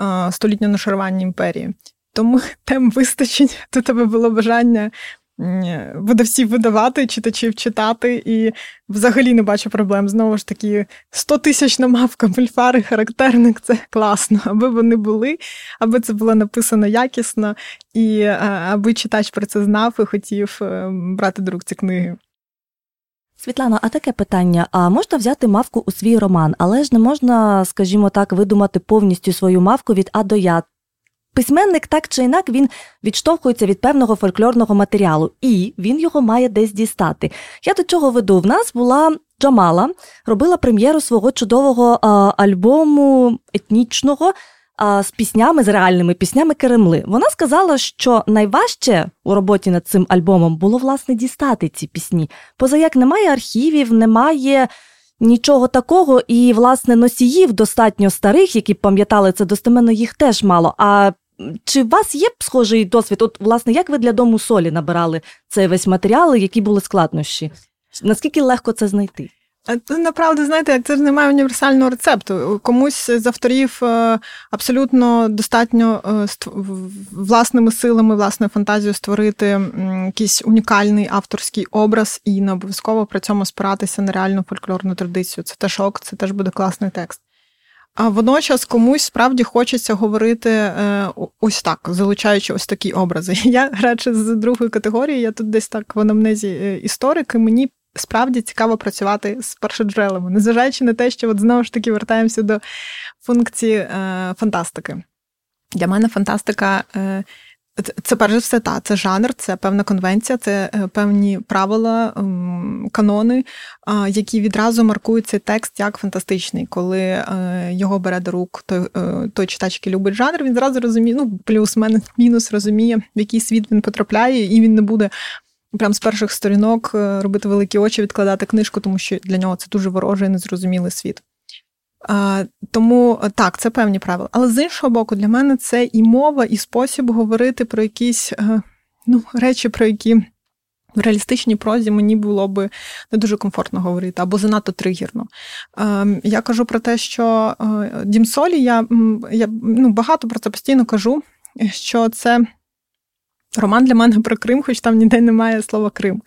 е, столітнього нашарування імперії. Тому (laughs) тем вистачить, до тебе було бажання видавців видавати, читачів читати, і взагалі не бачу проблем. Знову ж таки, 100 тисяч намавка, мульфари, характерник це класно, аби вони були, аби це було написано якісно, і аби читач про це знав і хотів е, брати до рук ці книги. Світлана, а таке питання: а можна взяти мавку у свій роман, але ж не можна, скажімо так, видумати повністю свою мавку від А до Я. Письменник так чи інак він відштовхується від певного фольклорного матеріалу, і він його має десь дістати. Я до чого веду? В нас була Джамала, робила прем'єру свого чудового а, альбому етнічного з піснями, з реальними піснями Керемли. Вона сказала, що найважче у роботі над цим альбомом було власне дістати ці пісні. Поза як немає архівів, немає. Нічого такого, і власне носіїв достатньо старих, які пам'ятали це достеменно, їх теж мало. А чи у вас є схожий досвід? От, власне, як ви для дому солі набирали цей весь матеріал, які були складнощі? Наскільки легко це знайти? Направду, знаєте, це ж немає універсального рецепту. Комусь з авторів е, абсолютно достатньо е, власними силами, власною фантазією створити якийсь унікальний авторський образ і не обов'язково при цьому спиратися на реальну фольклорну традицію. Це теж ок, це теж буде класний текст. А водночас комусь справді хочеться говорити е, ось так, залучаючи ось такі образи. (laughs) Я радше з другої категорії, я тут десь так в анамнезі е, історики. Мені справді цікаво працювати з першоджерелами, незважаючи на те, що от знову ж таки вертаємося до функції е, фантастики. Для мене фантастика це перш за все, та це жанр, це певна конвенція, це е, певні правила, канони, які відразу маркують цей текст як фантастичний. Коли е, його бере до рук той е, той читач, який любить жанр, він зразу розуміє, ну плюс мене мінус розуміє, в який світ він потрапляє, і він не буде. Прям з перших сторінок робити великі очі, відкладати книжку, тому що для нього це дуже ворожий незрозумілий світ. Тому так, це певні правила. Але з іншого боку, для мене це і мова, і спосіб говорити про якісь е, ну, речі, про які в реалістичній прозі мені було би не дуже комфортно говорити або занадто тригерно. Ем, я кажу про те, що е, Дім Солі, я я ну, багато про це постійно кажу, що це роман для мене про Крим, хоч там ніде немає слова Крим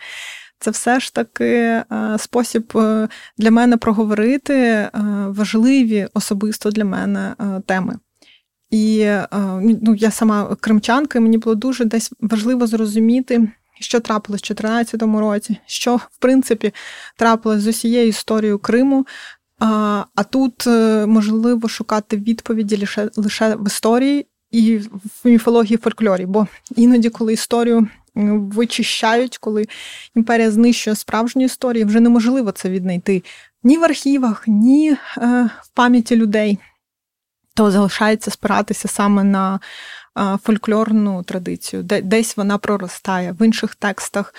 це все ж таки е, спосіб е, для мене проговорити е, важливі особисто для мене теми. І ну, я сама кримчанка, і мені було дуже десь важливо зрозуміти, що трапилось в 2014 році, що в принципі трапилось з усією історією Криму. А тут можливо шукати відповіді лише лише в історії і в міфології фольклорі. Бо іноді, коли історію вичищають, коли імперія знищує справжню історію. Вже неможливо це віднайти ні в архівах, ні е, в пам'яті людей. То залишається спиратися саме на фольклорну традицію, десь вона проростає в інших текстах,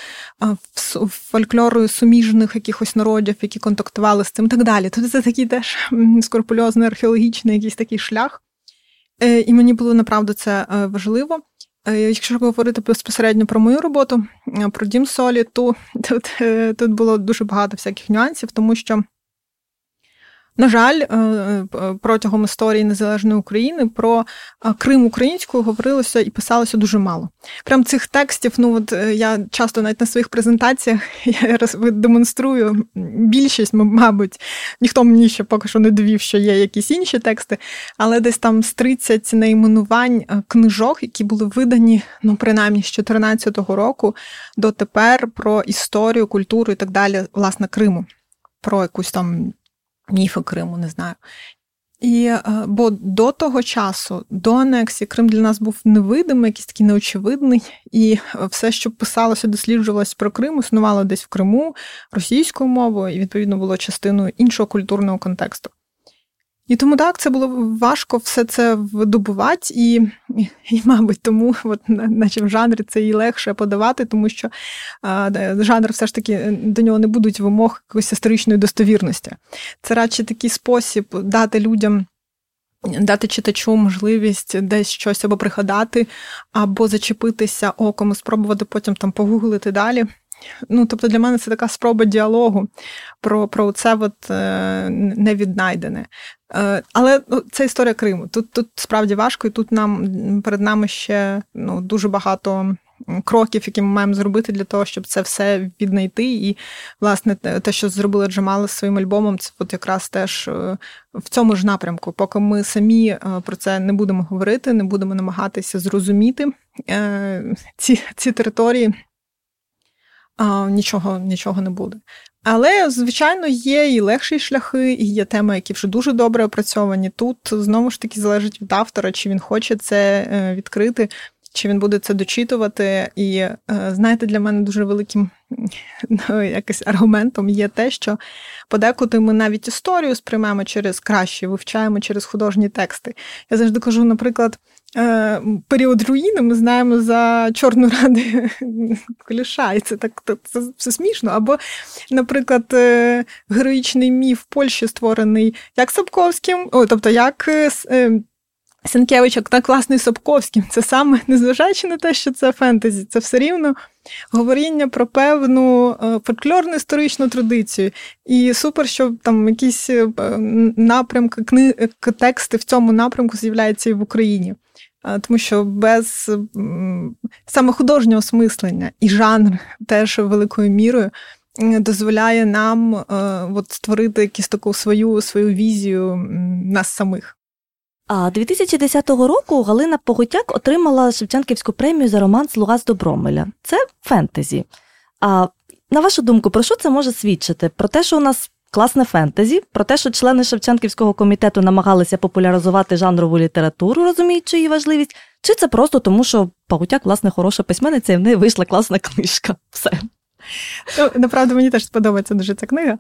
в фольклору суміжних якихось народів, які контактували з цим і так далі. Тобто це такий теж скрупульозний археологічний якийсь такий шлях. Е, і мені було направду це е, важливо. Е, якщо говорити безпосередньо про мою роботу, про дім солі, то (laughs) тут, тут було дуже багато всяких нюансів, тому що на жаль, е, е, протягом історії незалежної України про е, Крим українською говорилося і писалося дуже мало. Прям цих текстів, ну от я часто навіть на своїх презентаціях (laughs) я демонструю більшість, мабуть, ніхто мені ще поки що не довів, що є якісь інші тексти, але десь там з 30 найменувань книжок, які були видані, ну принаймні з 2014 року дотепер про історію, культуру і так далі, власне, Криму. Про якусь там міфи Криму, не знаю. І, е, Бо до того часу, до анексії, Крим для нас був невидимий, якийсь такий неочевидний, і все, що писалося, досліджувалося про Крим, існувало десь в Криму російською мовою, і відповідно було частиною іншого культурного контексту. І тому так, це було важко все це видобувати, і, і мабуть, тому, от, наче в жанрі це і легше подавати, тому що а, жанр все ж таки до нього не будуть вимог якоїсь історичної достовірності. Це радше такий спосіб дати людям. Дати читачу можливість десь щось або пригадати, або зачепитися оком, і спробувати потім там погуглити далі. Ну, тобто для мене це така спроба діалогу про про це от, е, невіднайдене. Е, але ну, це історія Криму. Тут тут справді важко, і тут нам перед нами ще ну, дуже багато кроків, які ми маємо зробити для того, щоб це все віднайти. І, власне, те, що зробили Джамала своїм альбомом, це от якраз теж е, в цьому ж напрямку. Поки ми самі е, про це не будемо говорити, не будемо намагатися зрозуміти ці, ці території а, нічого нічого не буде. Але, звичайно, є і легші шляхи, і є теми, які вже дуже добре опрацьовані. Тут знову ж таки залежить від автора, чи він хоче це е, відкрити, чи він буде це дочитувати. І е, знаєте, для мене дуже великим ну, якось аргументом є те, що подекуди ми навіть історію сприймемо через краще, вивчаємо через художні тексти. Я завжди кажу, наприклад. Е, період руїни ми знаємо за Чорну ради (laughs) Куліша, і це так це, це смішно. Або, наприклад, е, героїчний міф Польщі створений як Сапковським, о, тобто як е, Сенкевич, як так класний Сапковським. Це саме (laughs) незважаючи на те, що це фентезі, це все рівно говоріння про певну фольклорну історичну традицію. І супер, що там якісь напрямки, кни, тексти в цьому напрямку з'являються і в Україні тому що без саме художнього осмислення і жанр теж великою мірою дозволяє нам е, от, створити якусь таку свою свою візію нас самих. А 2010 року Галина Погутяк отримала Шевченківську премію за роман Слуга з Добромеля. Це фентезі. А на вашу думку, про що це може свідчити? Про те, що у нас класне фентезі, про те, що члени Шевченківського комітету намагалися популяризувати жанрову літературу, розуміючи її важливість, чи це просто тому, що Пагутяк, власне, хороша письменниця, і в неї вийшла класна книжка. Все. Ну, Направду, мені теж сподобається дуже ця книга.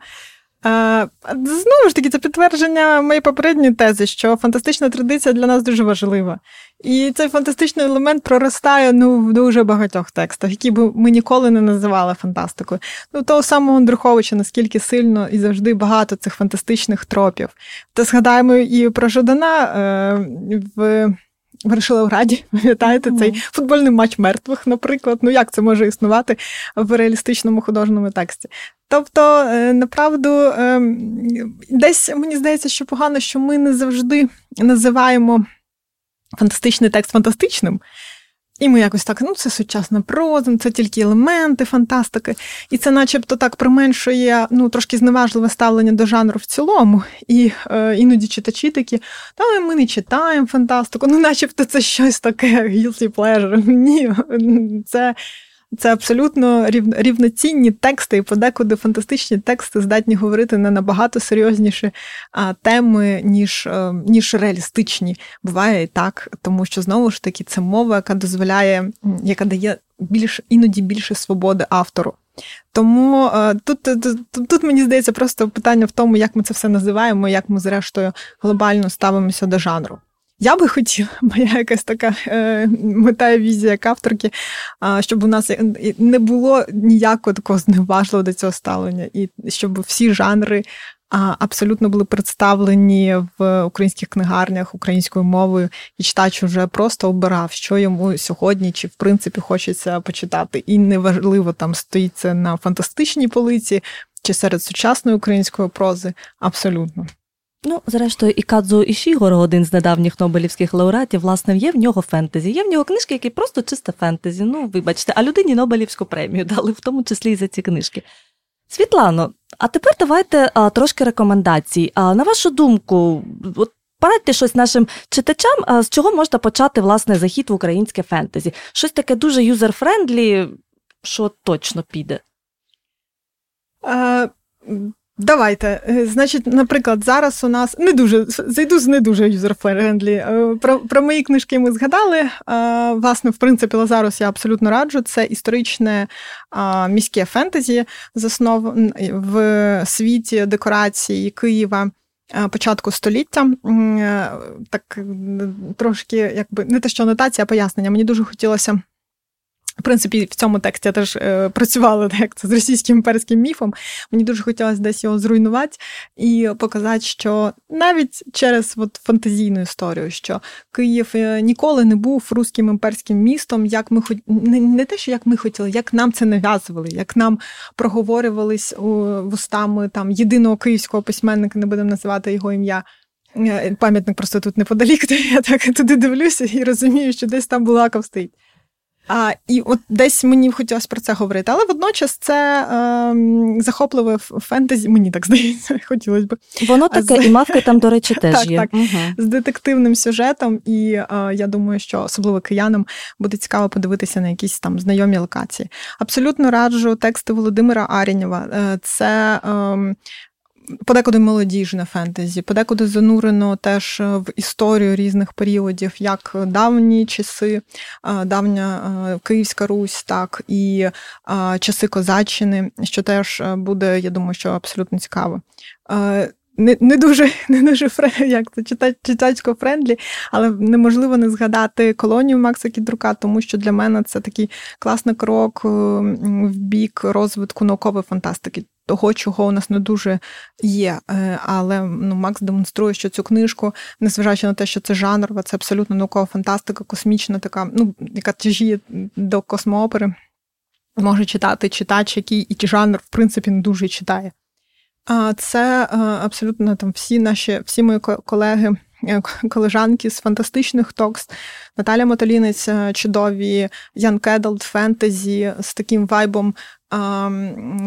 Знову ж таки, це підтвердження моєї попередньої тези, що фантастична традиція для нас дуже важлива. І цей фантастичний елемент проростає ну, в дуже багатьох текстах, які б ми ніколи не називали фантастикою. Ну, того самого Андруховича, наскільки сильно і завжди багато цих фантастичних тропів. Та згадаємо і про Жадана е, в. Вирішила в раді, (laughs) пам'ятаєте, mm-hmm. цей футбольний матч мертвих, наприклад. Ну як це може існувати в реалістичному художньому тексті? Тобто, е, направду, ем, десь мені здається, що погано, що ми не завжди називаємо фантастичний текст фантастичним. І ми якось так, ну це сучасна проза, це тільки елементи фантастики. І це, начебто, так применшує ну, трошки зневажливе ставлення до жанру в цілому. І е, іноді читачі такі, та ми не читаємо фантастику, ну, начебто, це щось таке guilty pleasure. Ні, це Це абсолютно рівноцінні тексти, і подекуди фантастичні тексти здатні говорити на набагато серйозніші а, теми, ніж а, ніж реалістичні. Буває і так, тому що знову ж таки це мова, яка дозволяє, яка дає більш іноді більше свободи автору. Тому тут, тут, тут, тут мені здається просто питання в тому, як ми це все називаємо, як ми, зрештою, глобально ставимося до жанру. Я би хотіла, (laughs) моя якась така е, мета і візія як авторки, щоб у нас не було ніякого такого зневажливого до цього ставлення, і щоб всі жанри абсолютно були представлені в українських книгарнях українською мовою, і читач вже просто обирав, що йому сьогодні, чи в принципі хочеться почитати. І неважливо там стоїть це на фантастичній полиці чи серед сучасної української прози. Абсолютно. Ну, зрештою, і Кадзу Ішігоро, один з недавніх Нобелівських лауреатів, власне, є в нього фентезі. Є в нього книжки, які просто чисте фентезі. Ну, вибачте, а людині Нобелівську премію (laughs) дали, в тому числі і за ці книжки. Світлано, а тепер давайте а, трошки рекомендацій. А на вашу думку, от порадьте щось нашим читачам, з чого можна почати власне захід в українське фентезі? Щось таке дуже user-friendly, що точно піде. Давайте. Е, значить, наприклад, зараз у нас не дуже зайду з не дуже user-friendly. Е, про про мої книжки ми згадали. Е, власне, в принципі, Лазарус я абсолютно раджу. Це історичне міське фентезі, заснов в світі декорації Києва. Початку століття так трошки, якби не те, що анотація, а пояснення. Мені дуже хотілося в принципі, в цьому тексті я теж е, працювала це з російським імперським міфом. Мені дуже хотілося десь його зруйнувати і показати, що навіть через от, фантазійну історію, що Київ е, ніколи не був руським імперським містом, як ми хоч не, не те, що як ми хотіли, як нам це нав'язували, як нам проговорювались вустами там єдиного київського письменника, не будемо називати його ім'я. Е, пам'ятник просто тут неподалік, (laughs) я так туди дивлюся і розумію, що десь там Булаков стоїть. А, І от десь мені хотілося про це говорити. Але водночас це е, захопливе фентезі, мені так здається, (laughs) хотілося б. Воно таке, з... і мавки там, до речі, (laughs) теж так, є. Так, угу. З детективним сюжетом, і е, я думаю, що особливо киянам буде цікаво подивитися на якісь там знайомі локації. Абсолютно раджу тексти Володимира Арєнєва. Е, це е, Подекуди молодіжне фентезі, подекуди занурено теж в історію різних періодів, як давні часи, давня Київська Русь, так і часи Козаччини, що теж буде, я думаю, що абсолютно цікаво. Не не дуже (laughs) не дуже як це читацько friendly, але неможливо не згадати колонію Макса Кідрука, тому що для мене це такий класний крок в бік розвитку наукової фантастики того, чого у нас не дуже є. Е, але ну, Макс демонструє, що цю книжку, незважаючи на те, що це жанрова, це абсолютно наукова фантастика, космічна така, ну, яка тяжіє до космоопери, може читати читач, який і жанр, в принципі, не дуже читає. А це е, абсолютно там всі наші, всі мої колеги. Е, колежанки з фантастичних токс, Наталя Мотолінець, чудові, Ян Кедалд, фентезі з таким вайбом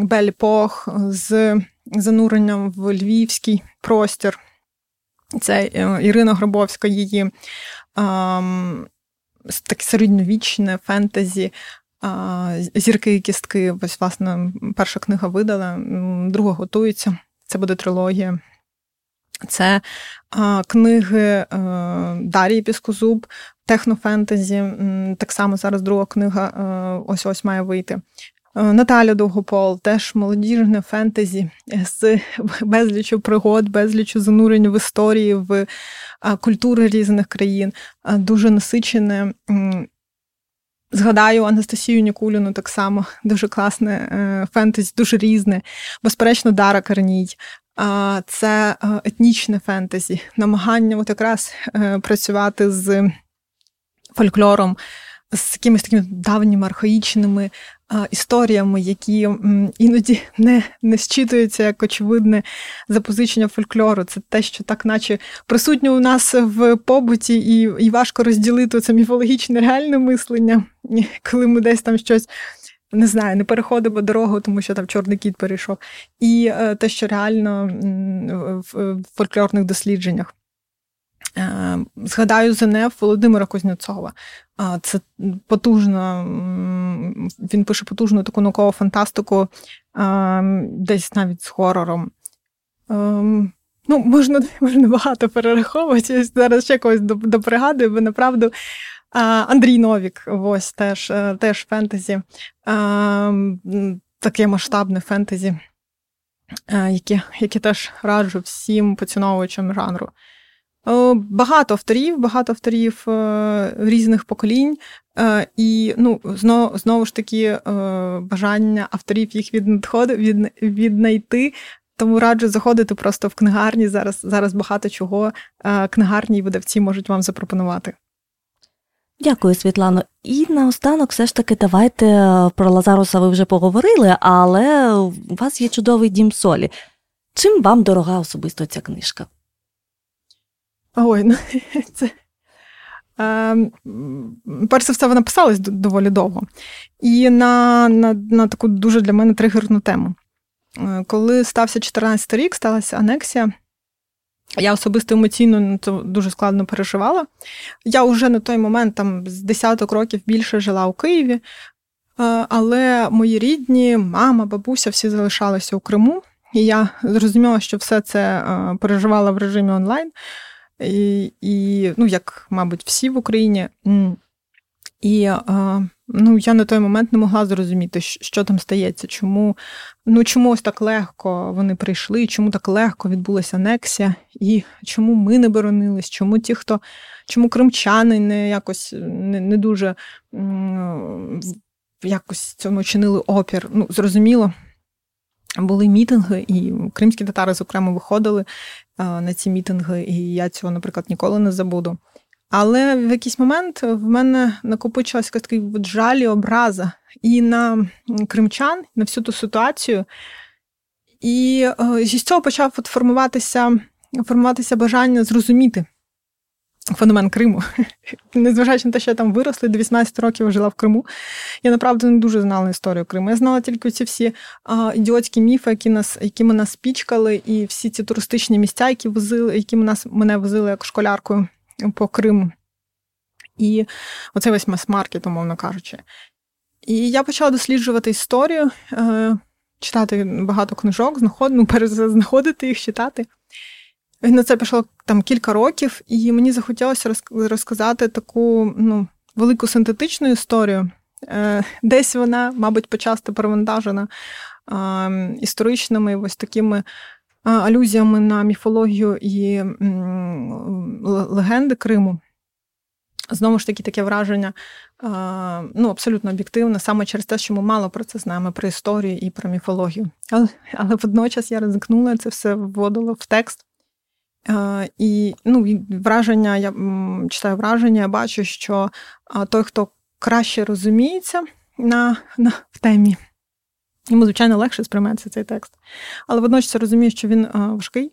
Бель Пох з зануренням в львівський простір. Це е, Ірина Гробовська, її таке середньовічне фентезі. Зірки і кістки. Ось, власне, перша книга видала, друга готується. Це буде трилогія. Це книги е, Дарії Піскозуб, технофентезі. Так само зараз друга книга ось ось має вийти. Е, Наталя Довгопол, теж молодіжне фентезі з безлічу пригод, безлічу занурень в історії, в культури різних країн, дуже насичене. Згадаю Анастасію Нікуліну так само дуже класне е, фентезі, дуже різне. Безперечно, Дара Карній. Це е, етнічне фентезі, намагання от якраз працювати з фольклором, з якимись такими давніми архаїчними історіями, які іноді не не зчитуються як очевидне запозичення фольклору. Це те, що так, наче присутнє у нас в побуті, і і важко розділити це міфологічне реальне мислення, коли ми десь там щось. Не знаю, не переходимо дорогу, тому що там чорний кіт перейшов. І е, те, що реально в фольклорних дослідженнях. Е, згадаю ЗНФ Володимира Кузнєцова. Це потужно, він пише потужну таку наукову фантастику, десь навіть з хорором. Ем, ну, можна (laughs) можна багато перераховувати. Зараз ще когось допригадую, бо направду. Андрій Новік, ось теж е, теж фентезі, таке масштабне фентезі, е, яке яке теж раджу всім поціновувачам жанру. Е, багато авторів, багато авторів різних поколінь, і ну, знову, знову ж таки бажання авторів їх від, віднайти. Тому раджу заходити просто в книгарні. Зараз зараз багато чого книгарні і видавці можуть вам запропонувати. Дякую, Світлано. І наостанок, все ж таки, давайте е, про Лазаруса ви вже поговорили, але у вас є чудовий дім солі. Чим вам дорога особисто ця книжка? Ой, ну (laughs) це. Е, перш за все, вона писалась доволі довго. І на на, на таку дуже для мене тригерну тему. Е, коли стався 14 рік, сталася анексія. Я особисто емоційно це дуже складно переживала. Я вже на той момент там з десяток років більше жила у Києві, е, але мої рідні, мама, бабуся всі залишалися у Криму. І я зрозуміла, що все це е, переживала в режимі онлайн. І, і ну, як, мабуть, всі в Україні. І ну, я на той момент не могла зрозуміти, що там стається, чому ну, чому ось так легко вони прийшли, чому так легко відбулася анексія, і чому ми не боронились, чому ті, хто, чому кримчани не якось не, не дуже якось цьому чинили опір. Ну, зрозуміло. Були мітинги, і кримські татари, зокрема, виходили на ці мітинги, і я цього, наприклад, ніколи не забуду. Але в якийсь момент в мене накопичилась такий жаль і образа і на кримчан, на всю ту ситуацію. І е, з цього почав от формуватися формуватися бажання зрозуміти феномен Криму. (laughs) Незважаючи на те, що я там виросла, до 18 років жила в Криму. Я направду не дуже знала історію Криму. Я знала тільки ці всі а, ідіотські міфи, які нас, якими нас пічкали, і всі ці туристичні місця, які возили, які нас мене возили як школяркою по Криму. І оце весь мас-маркет, умовно кажучи. І я почала досліджувати історію, е, читати багато книжок, ну, знаходити їх, читати. На це пішло там кілька років, і мені захотілося розказати таку ну, велику синтетичну історію. Е, десь вона, мабуть, почасто перевантажена історичними ось такими алюзіями на міфологію і легенди Криму. Знову ж таки, таке враження ну, абсолютно об'єктивне, саме через те, що ми мало про це знаємо, про історію і про міфологію. Але але водночас я ризикнула це все вводила в текст. І ну, враження, я читаю враження, я бачу, що той, хто краще розуміється на, на в темі Йому, звичайно, легше сприймається цей текст. Але водночас я розумію, що він важкий.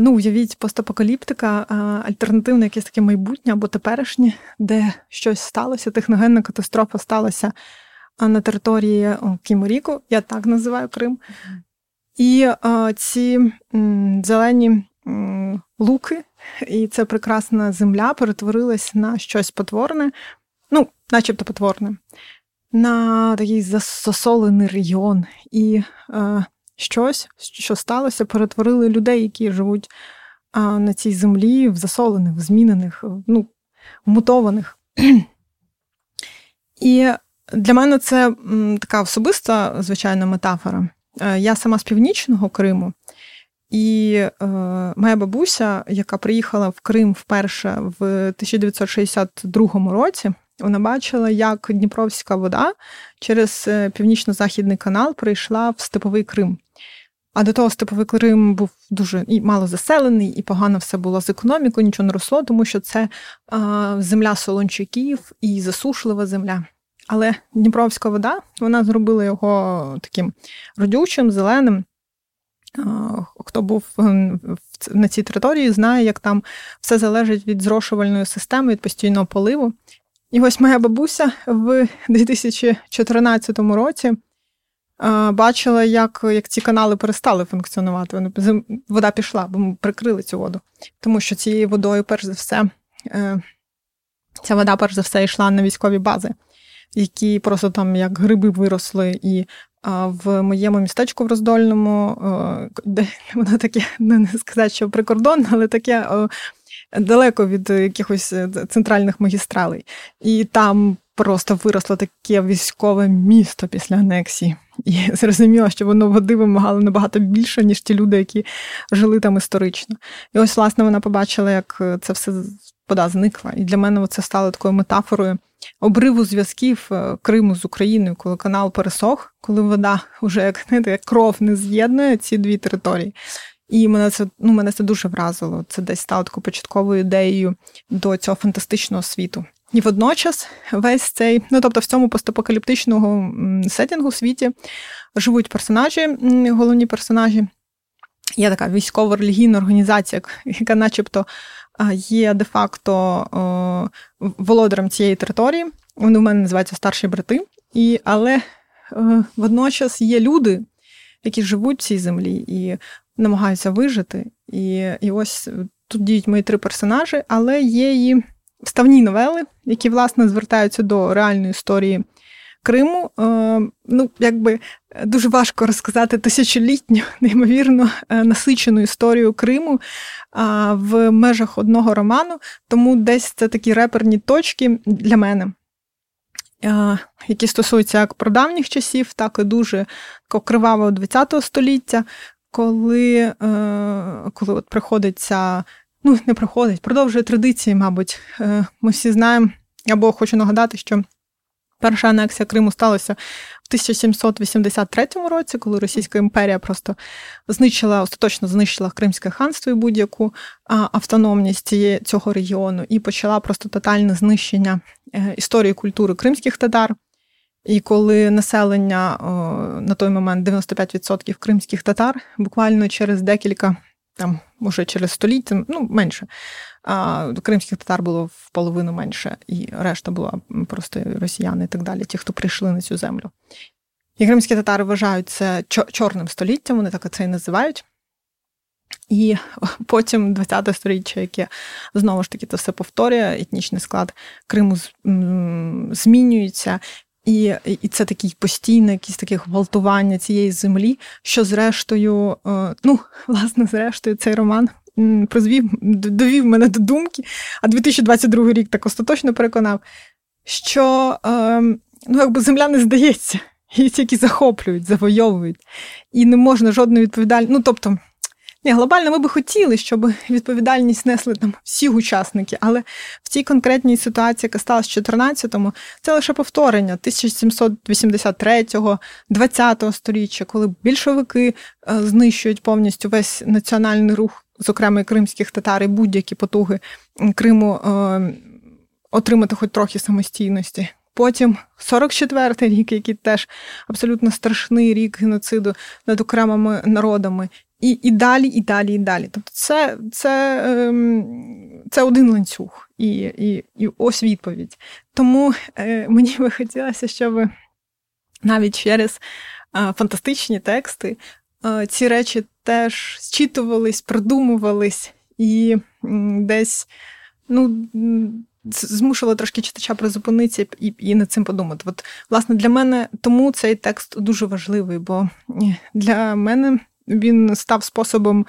Ну, уявіть, постапокаліптика, альтернативне якесь таке майбутнє або теперішнє, де щось сталося, техногенна катастрофа сталася на території Кіморіку, я так називаю Крим. І ці зелені луки, і ця прекрасна земля перетворилась на щось потворне, ну, начебто потворне. На такий засолений регіон, і е, щось, що сталося, перетворили людей, які живуть е, на цій землі, в засолених, в змінених, ну, мутованих. І для мене це така особиста, звичайна метафора. Е, я сама з північного Криму, і е, моя бабуся, яка приїхала в Крим вперше в 1962 році, вона бачила, як Дніпровська вода через е, північно-західний канал прийшла в Степовий Крим. А до того Степовий Крим був дуже і мало заселений, і погано все було з економікою, нічого не росло, тому що це а, земля солончаків і засушлива земля. Але Дніпровська вода вона зробила його таким родючим, зеленим. Хто був на цій території, знає, як там все залежить від зрошувальної системи, від постійного поливу. І ось моя бабуся в 2014 році бачила, як як ці канали перестали функціонувати. Вода пішла, бо ми прикрили цю воду. Тому що цією водою, перш за все, е, ця вода, перш за все, йшла на військові бази, які просто там як гриби виросли. І в моєму містечку в Роздольному, де (laughs) воно таке, ну, не сказати, що прикордонне, але таке далеко від якихось е, центральних магістралей. І там просто виросло таке військове місто після анексії. І (laughs) зрозуміло, що воно води вимагало набагато більше, ніж ті люди, які жили там історично. І ось, власне, вона побачила, як е, це все вода зникла. І для мене це стало такою метафорою обриву зв'язків е, Криму з Україною, коли канал пересох, коли вода вже як кров не з'єднує ці дві території. І мене це ну, мене це дуже вразило. Це десь стало такою початковою ідеєю до цього фантастичного світу. І водночас весь цей, ну тобто в цьому постапокаліптичного сетінгу світі живуть персонажі, головні персонажі. Є така військово-релігійна організація, яка, начебто, є де-факто володарем цієї території. Вони в мене називаються старші брати. І, Але водночас є люди, які живуть в цій землі і намагаються вижити. І, І ось тут діють мої три персонажі, але є і вставні новели, які, власне, звертаються до реальної історії Криму. Е, ну, якби дуже важко розказати тисячолітню, (laughs) неймовірно е, насичену історію Криму в межах одного роману, тому десь це такі реперні точки для мене. Е, які стосуються як про давніх часів, так і дуже кривавого ХХ століття, коли коли от приходиться ну, не проходить, продовжує традиції, мабуть. Е, ми всі знаємо, або хочу нагадати, що перша анексія Криму сталася в 1783 році, коли Російська імперія просто знищила, остаточно знищила Кримське ханство і будь-яку автономність цього регіону і почала просто тотальне знищення е, історії культури кримських татар. І коли населення на той момент 95% кримських татар буквально через декілька там уже через століття, ну менше. А Кримських татар було в половину менше, і решта була просто росіяни і так далі, ті, хто прийшли на цю землю. І кримські татари вважають це чорним століттям, вони так це і називають. І (laughs) потім 20-те сторіччя, яке знову ж таки це все повторює, етнічний склад Криму змінюється, і і це такий постійне, якісь таке гвалтування цієї землі, що зрештою, е, ну, (laughs) власне, зрештою, цей роман призвів, довів мене до думки, а 2022 рік так остаточно переконав, що ем, ну, якби земля не здається, (laughs) ці, які захоплюють, завойовують, і не можна жодної відповідальності. Ну, тобто, ні, глобально ми би хотіли, щоб відповідальність несли там всі учасники, але в цій конкретній ситуації, яка сталася в 14-му, це лише повторення 1783-го, 20-го сторіччя, коли більшовики е, знищують повністю весь національний рух, зокрема і кримських татар, і будь-які потуги Криму е, отримати хоч трохи самостійності. Потім 44-й рік, який теж абсолютно страшний рік геноциду над окремими народами, і і далі, і далі, і далі. Тобто, це це, ем, це один ланцюг і і, і ось відповідь. Тому е, мені би хотілося, щоб навіть через е, фантастичні тексти ці речі теж зчитувались, продумувались і десь ну, змушували трошки читача призупинитися і і над цим подумати. От, власне, для мене тому цей текст дуже важливий, бо для мене він став способом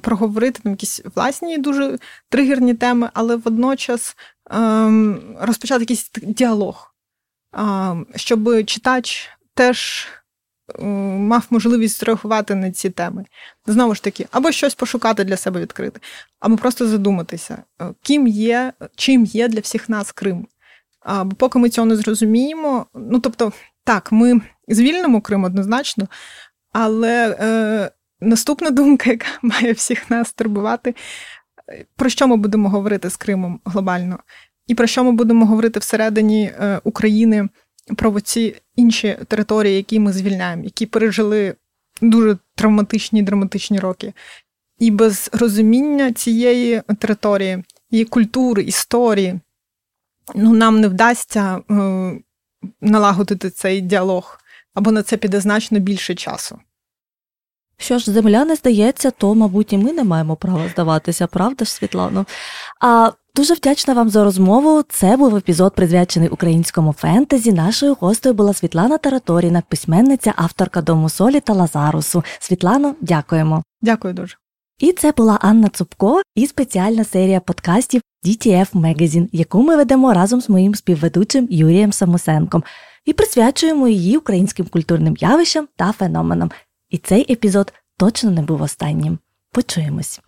проговорити там якісь власні дуже тригерні теми, але водночас ем, розпочати якийсь діалог, щоб читач теж мав можливість зреагувати на ці теми. Знову ж таки, або щось пошукати для себе відкрити, або просто задуматися, е, ким є, чим є для всіх нас Крим. Бо поки ми цього не зрозуміємо, ну тобто, так, ми звільнимо Крим однозначно, але е, наступна думка, яка (laughs) має всіх нас турбувати, про що ми будемо говорити з Кримом глобально, і про що ми будемо говорити всередині е, України про ці інші території, які ми звільняємо, які пережили дуже травматичні драматичні роки. І без розуміння цієї території, її культури, історії, ну, нам не вдасться е, налагодити цей діалог або на це піде значно більше часу. Що ж, земля не здається, то, мабуть, і ми не маємо права здаватися, правда ж, Світлано? А дуже вдячна вам за розмову. Це був епізод, присвячений українському фентезі. Нашою гостею була Світлана Тараторіна, письменниця, авторка Дому Солі та Лазарусу. Світлано, дякуємо. Дякую дуже. І це була Анна Цупко і спеціальна серія подкастів DTF Magazine, яку ми ведемо разом з моїм співведучим Юрієм Самусенком і присвячуємо її українським культурним явищам та феноменам. І цей епізод точно не був останнім. Почуємось.